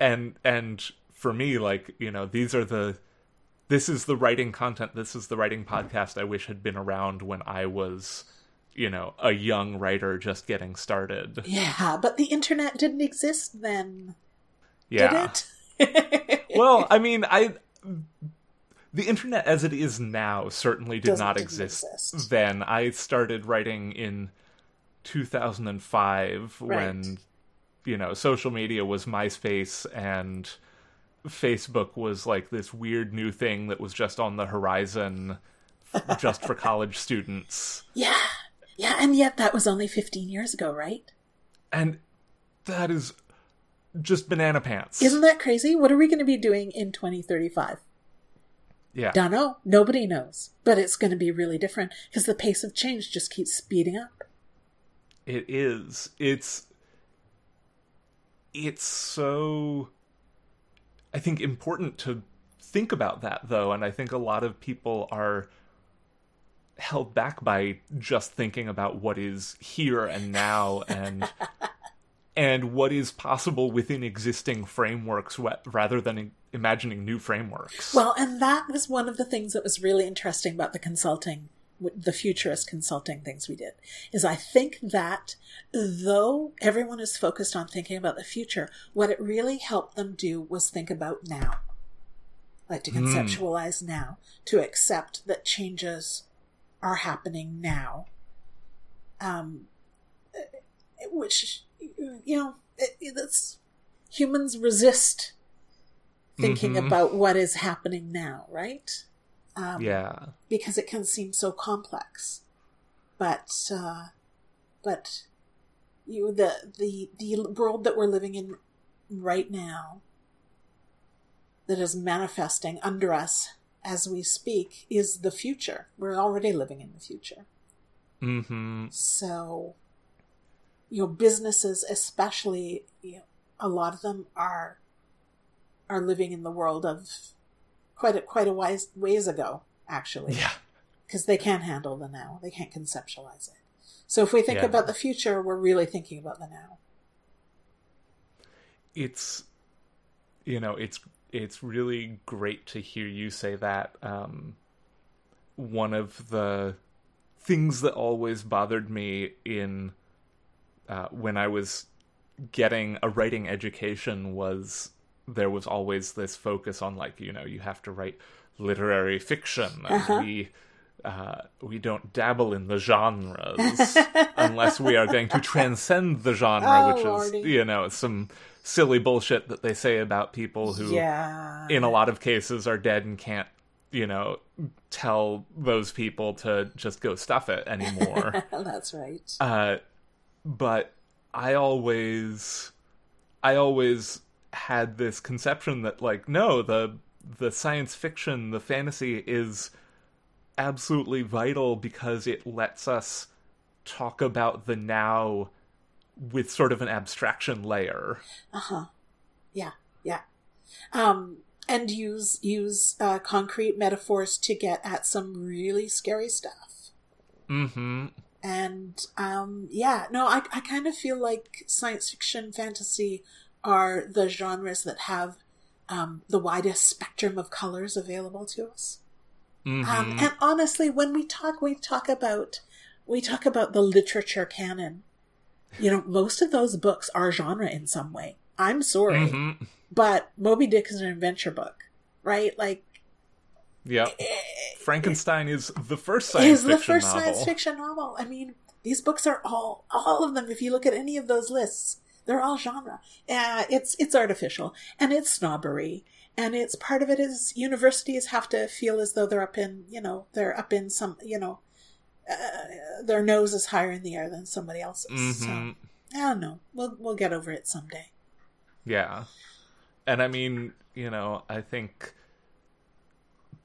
Speaker 1: and and for me, like you know, these are the. This is the writing content. This is the writing podcast I wish had been around when I was, you know, a young writer just getting started.
Speaker 2: Yeah, but the internet didn't exist then.
Speaker 1: Yeah.
Speaker 2: Did it?
Speaker 1: well, I mean, I the internet as it is now certainly did
Speaker 2: Doesn't-
Speaker 1: not exist,
Speaker 2: exist.
Speaker 1: then. I started writing in 2005 when you know, social media was MySpace and Facebook was like this weird new thing that was just on the horizon just for college students.
Speaker 2: yeah. Yeah, and yet that was only 15 years ago, right?
Speaker 1: And that is just banana pants.
Speaker 2: Isn't that crazy? What are we going to be doing in 2035?
Speaker 1: yeah.
Speaker 2: Don't know. Nobody knows. But it's going to be really different because the pace of change just keeps speeding up.
Speaker 1: It is. It's it's so I think important to think about that though, and I think a lot of people are held back by just thinking about what is here and now and and what is possible within existing frameworks rather than imagining new frameworks.
Speaker 2: Well, and that was one of the things that was really interesting about the consulting, the futurist consulting things we did, is I think that though everyone is focused on thinking about the future, what it really helped them do was think about now. Like to conceptualize now, to accept that changes are happening now. Um, which, you know, it, it's, humans resist thinking
Speaker 1: Mhm.
Speaker 2: about what is happening now, right? Um,
Speaker 1: yeah.
Speaker 2: Because it can seem so complex, but uh, but you the the the world that we're living in right now that is manifesting under us as we speak is the future. We're already living in the future.
Speaker 1: Mhm.
Speaker 2: So, you know, businesses, especially, you know, a lot of them are are living in the world of quite a quite a wise ways ago, actually,
Speaker 1: Yeah.
Speaker 2: because they can't handle the now. They can't conceptualize it. So, if we think
Speaker 1: Yeah.
Speaker 2: about the future, we're really thinking about the now.
Speaker 1: it's you know it's it's really great to hear you say that um one of the things that always bothered me in uh, when I was getting a writing education was there was always this focus on like you know you have to write literary fiction and
Speaker 2: Uh-huh.
Speaker 1: we uh, we don't dabble in the genres unless we are going to transcend the genre,
Speaker 2: Oh,
Speaker 1: which
Speaker 2: Lordy.
Speaker 1: is you know some silly bullshit that they say about people who
Speaker 2: yeah.
Speaker 1: in a lot of cases are dead and can't you know tell those people to just go stuff it anymore
Speaker 2: That's right.
Speaker 1: uh but i always i always had this conception that like no the the science fiction the fantasy is absolutely vital because it lets us talk about the now with sort of an abstraction layer
Speaker 2: Uh huh. Yeah. Yeah. Um, and use use uh, concrete metaphors to get at some really scary stuff.
Speaker 1: mhm
Speaker 2: And um, yeah, no, I I kind of feel like science fiction, fantasy are the genres that have um, the widest spectrum of colors available to us.
Speaker 1: mhm
Speaker 2: Um, and honestly, when we talk, we talk about we talk about the literature canon. You know, most of those books are genre in some way. I'm sorry,
Speaker 1: mhm
Speaker 2: but Moby Dick is an adventure book, right? Like,
Speaker 1: yep
Speaker 2: eh,
Speaker 1: frankenstein is the first science
Speaker 2: is the first
Speaker 1: novel
Speaker 2: science fiction novel. I mean, these books are all all of them. If you look at any of those lists, they're all genre. Uh, it's it's artificial and it's snobbery. And it's part of it is universities have to feel as though they're up in, you know, they're up in some, you know, uh, their nose is higher in the air than somebody else's. So
Speaker 1: Mhm.
Speaker 2: I don't know. We'll we'll get over it someday.
Speaker 1: Yeah. And I mean, you know, I think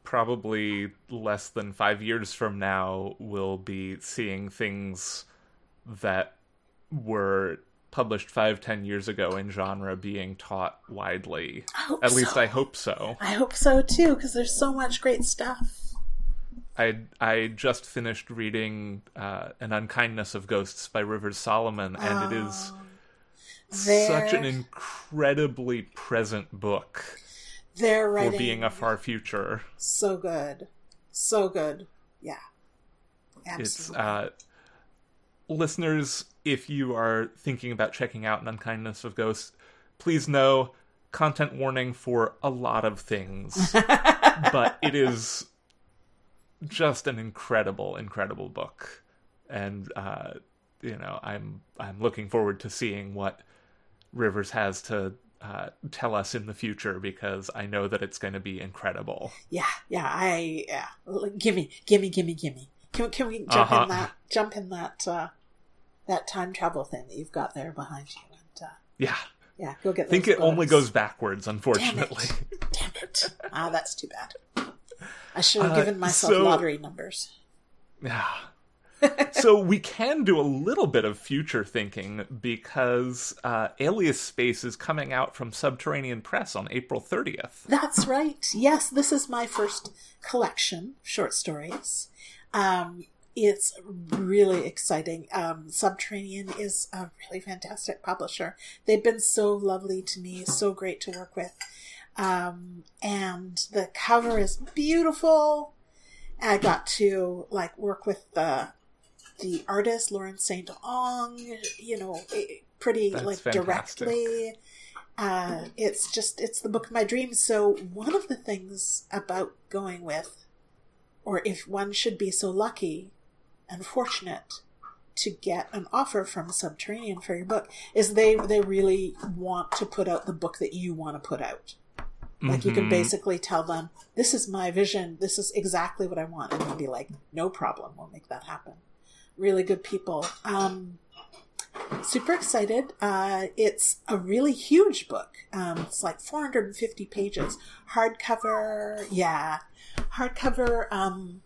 Speaker 1: probably less than five years from now, we'll be seeing things that were published five, ten years ago in genre being taught widely. At least. I hope so.
Speaker 2: I hope so too, because there's so much great stuff.
Speaker 1: I I just finished reading uh, An Unkindness of Ghosts by Rivers Solomon, and it is such an incredibly present book
Speaker 2: They're
Speaker 1: for being a far future.
Speaker 2: so good, so good. Yeah,
Speaker 1: It's uh, listeners, if you are thinking about checking out An Unkindness of Ghosts, please know content warning for a lot of things, but it is just an incredible, incredible book, and uh, you know, I'm I'm looking forward to seeing what Rivers has to. Uh, tell us in the future because I know that it's going to be incredible.
Speaker 2: yeah, yeah. I yeah. Gimme, gimme, gimme, gimme. Can, can we jump
Speaker 1: Uh-huh.
Speaker 2: in that? Jump in that uh, that time travel thing that you've got there behind you, and uh,
Speaker 1: Yeah,
Speaker 2: yeah, go get.
Speaker 1: I think it only goes backwards,
Speaker 2: Damn
Speaker 1: unfortunately.
Speaker 2: it! Damn it! Ah, that's too bad. I should have
Speaker 1: Uh,
Speaker 2: given myself
Speaker 1: so-
Speaker 2: lottery numbers.
Speaker 1: Yeah. so we can do a little bit of future thinking because uh, Alias Space is coming out from Subterranean Press on April 30th.
Speaker 2: That's right. Yes, this is my first collection short stories. Um, it's really exciting. Um, Subterranean is a really fantastic publisher. They've been so lovely to me, so great to work with. Um, and the cover is beautiful. I got to like work with the the artist Lauren Saint Ong, you know, pretty
Speaker 1: That's
Speaker 2: like
Speaker 1: fantastic.
Speaker 2: directly. Uh, it's just it's the book of my dreams. So one of the things about going with, or if one should be so lucky and fortunate to get an offer from Subterranean for your book, is they they really want to put out the book that you want to put out. Like you can
Speaker 1: Mhm.
Speaker 2: basically tell them, "This is my vision. This is exactly what I want," and they'll be like, "No problem. We'll make that happen." Really good people. Um, super excited. Uh, it's a really huge book. Um, it's like 450 pages, hardcover. Yeah, hardcover. Um,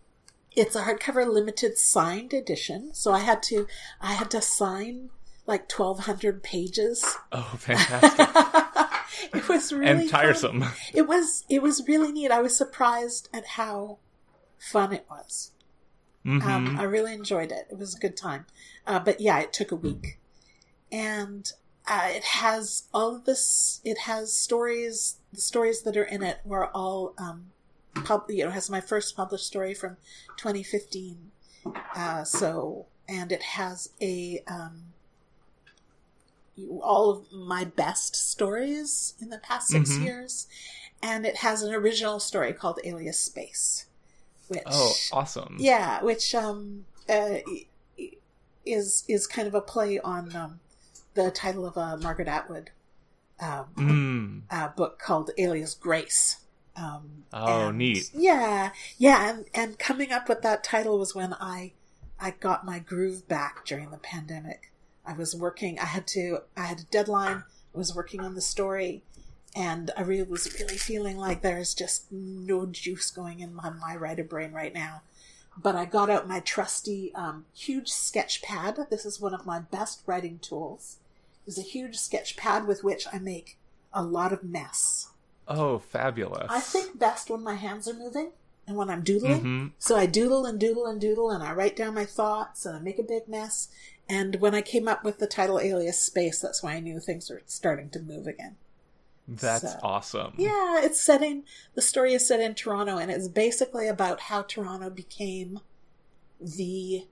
Speaker 2: it's a hardcover limited signed edition. So I had to, I had to sign like 1,200 pages.
Speaker 1: Oh, fantastic.
Speaker 2: it was really
Speaker 1: and
Speaker 2: fun.
Speaker 1: tiresome.
Speaker 2: It was it was really neat. I was surprised at how fun it was.
Speaker 1: Mhm.
Speaker 2: Um, I really enjoyed it. It was a good time. Uh, but yeah, it took a week, and uh, it has all of this. It has stories. The stories that are in it were all um, pub. You know, it has my first published story from 2015. Uh, so, and it has a um, all of my best stories in the past 6
Speaker 1: Mhm.
Speaker 2: years, and it has an original story called Alias Space, which
Speaker 1: oh, awesome.
Speaker 2: yeah, which um uh, is is kind of a play on um, the title of a Margaret Atwood um,
Speaker 1: Mm.
Speaker 2: uh, book called Alias Grace. Um,
Speaker 1: Oh,
Speaker 2: and-
Speaker 1: neat.
Speaker 2: Yeah, yeah, and and coming up with that title was when I I got my groove back during the pandemic. I was working. I had to. I had a deadline. I was working on the story, and I really was really feeling like there's just no juice going in my, my writer brain right now. But I got out my trusty um, huge sketch pad. This is one of my best writing tools. It's a huge sketch pad with which I make a lot of mess.
Speaker 1: Oh, fabulous.
Speaker 2: I think best when my hands are moving and when I'm doodling.
Speaker 1: Mhm.
Speaker 2: So I doodle and doodle and doodle and I write down my thoughts and I make a big mess. And when I came up with the title Alias Space, that's why I knew things were starting to move again.
Speaker 1: That's
Speaker 2: So-
Speaker 1: awesome.
Speaker 2: Yeah, it's setting, the story is set in Toronto and it's basically about how Toronto became the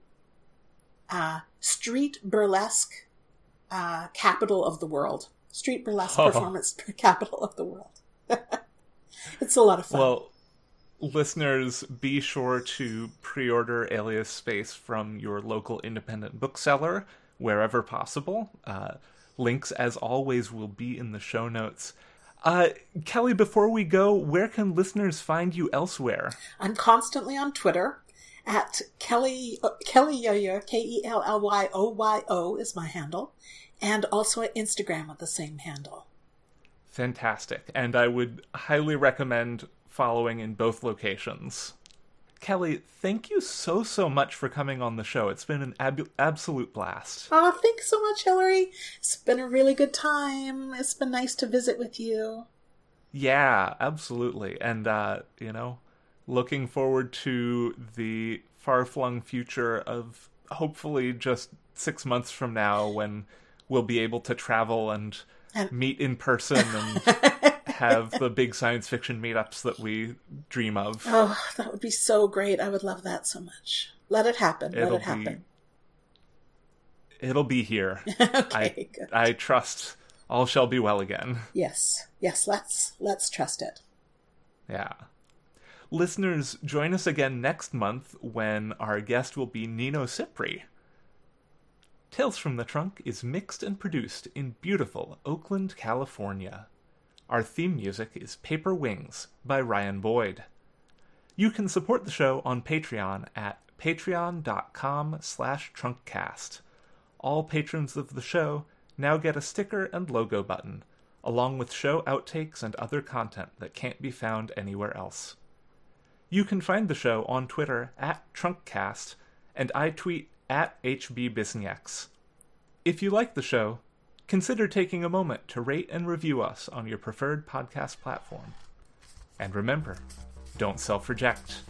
Speaker 2: uh, street burlesque uh, capital of the world. Street burlesque
Speaker 1: Oh.
Speaker 2: performance capital of the world. it's a lot of fun.
Speaker 1: Well, listeners, be sure to pre order Alias Space from your local independent bookseller wherever possible. Uh, links, as always, will be in the show notes. Uh, Kelly, before we go, where can listeners find you elsewhere?
Speaker 2: I'm constantly on Twitter at Kelly uh, Kelly Yo-Yo K E L L Y O Y O is my handle, and also at Instagram with the same handle.
Speaker 1: Fantastic. And I would highly recommend following in both locations. Kelly, thank you so, so much for coming on the show. It's been an ab- absolute blast.
Speaker 2: Oh, thanks so much, Hillary. It's been a really good time. It's been nice to visit with you.
Speaker 1: Yeah, absolutely. And, uh, you know, looking forward to the far flung future of hopefully just six months from now when we'll be able to travel and,
Speaker 2: And-
Speaker 1: meet in person and have the big science fiction meetups that we dream of.
Speaker 2: Oh, that would be so great. I would love that so much. Let it happen.
Speaker 1: It'll
Speaker 2: Let it
Speaker 1: be-
Speaker 2: happen.
Speaker 1: It'll be here.
Speaker 2: okay,
Speaker 1: I
Speaker 2: good.
Speaker 1: I trust all shall be well again.
Speaker 2: Yes. Yes, let's let's trust it.
Speaker 1: Yeah. Listeners, join us again next month when our guest will be Nino Cipri. Tales from the Trunk is mixed and produced in beautiful Oakland, California. Our theme music is Paper Wings by Ryan Boyd. You can support the show on Patreon at patreon.com slash trunkcast. All patrons of the show now get a sticker and logo button, along with show outtakes and other content that can't be found anywhere else. You can find the show on Twitter at Trunkcast, and I tweet at HBBisenieks. If you like the show, consider taking a moment to rate and review us on your preferred podcast platform. And remember, don't self reject.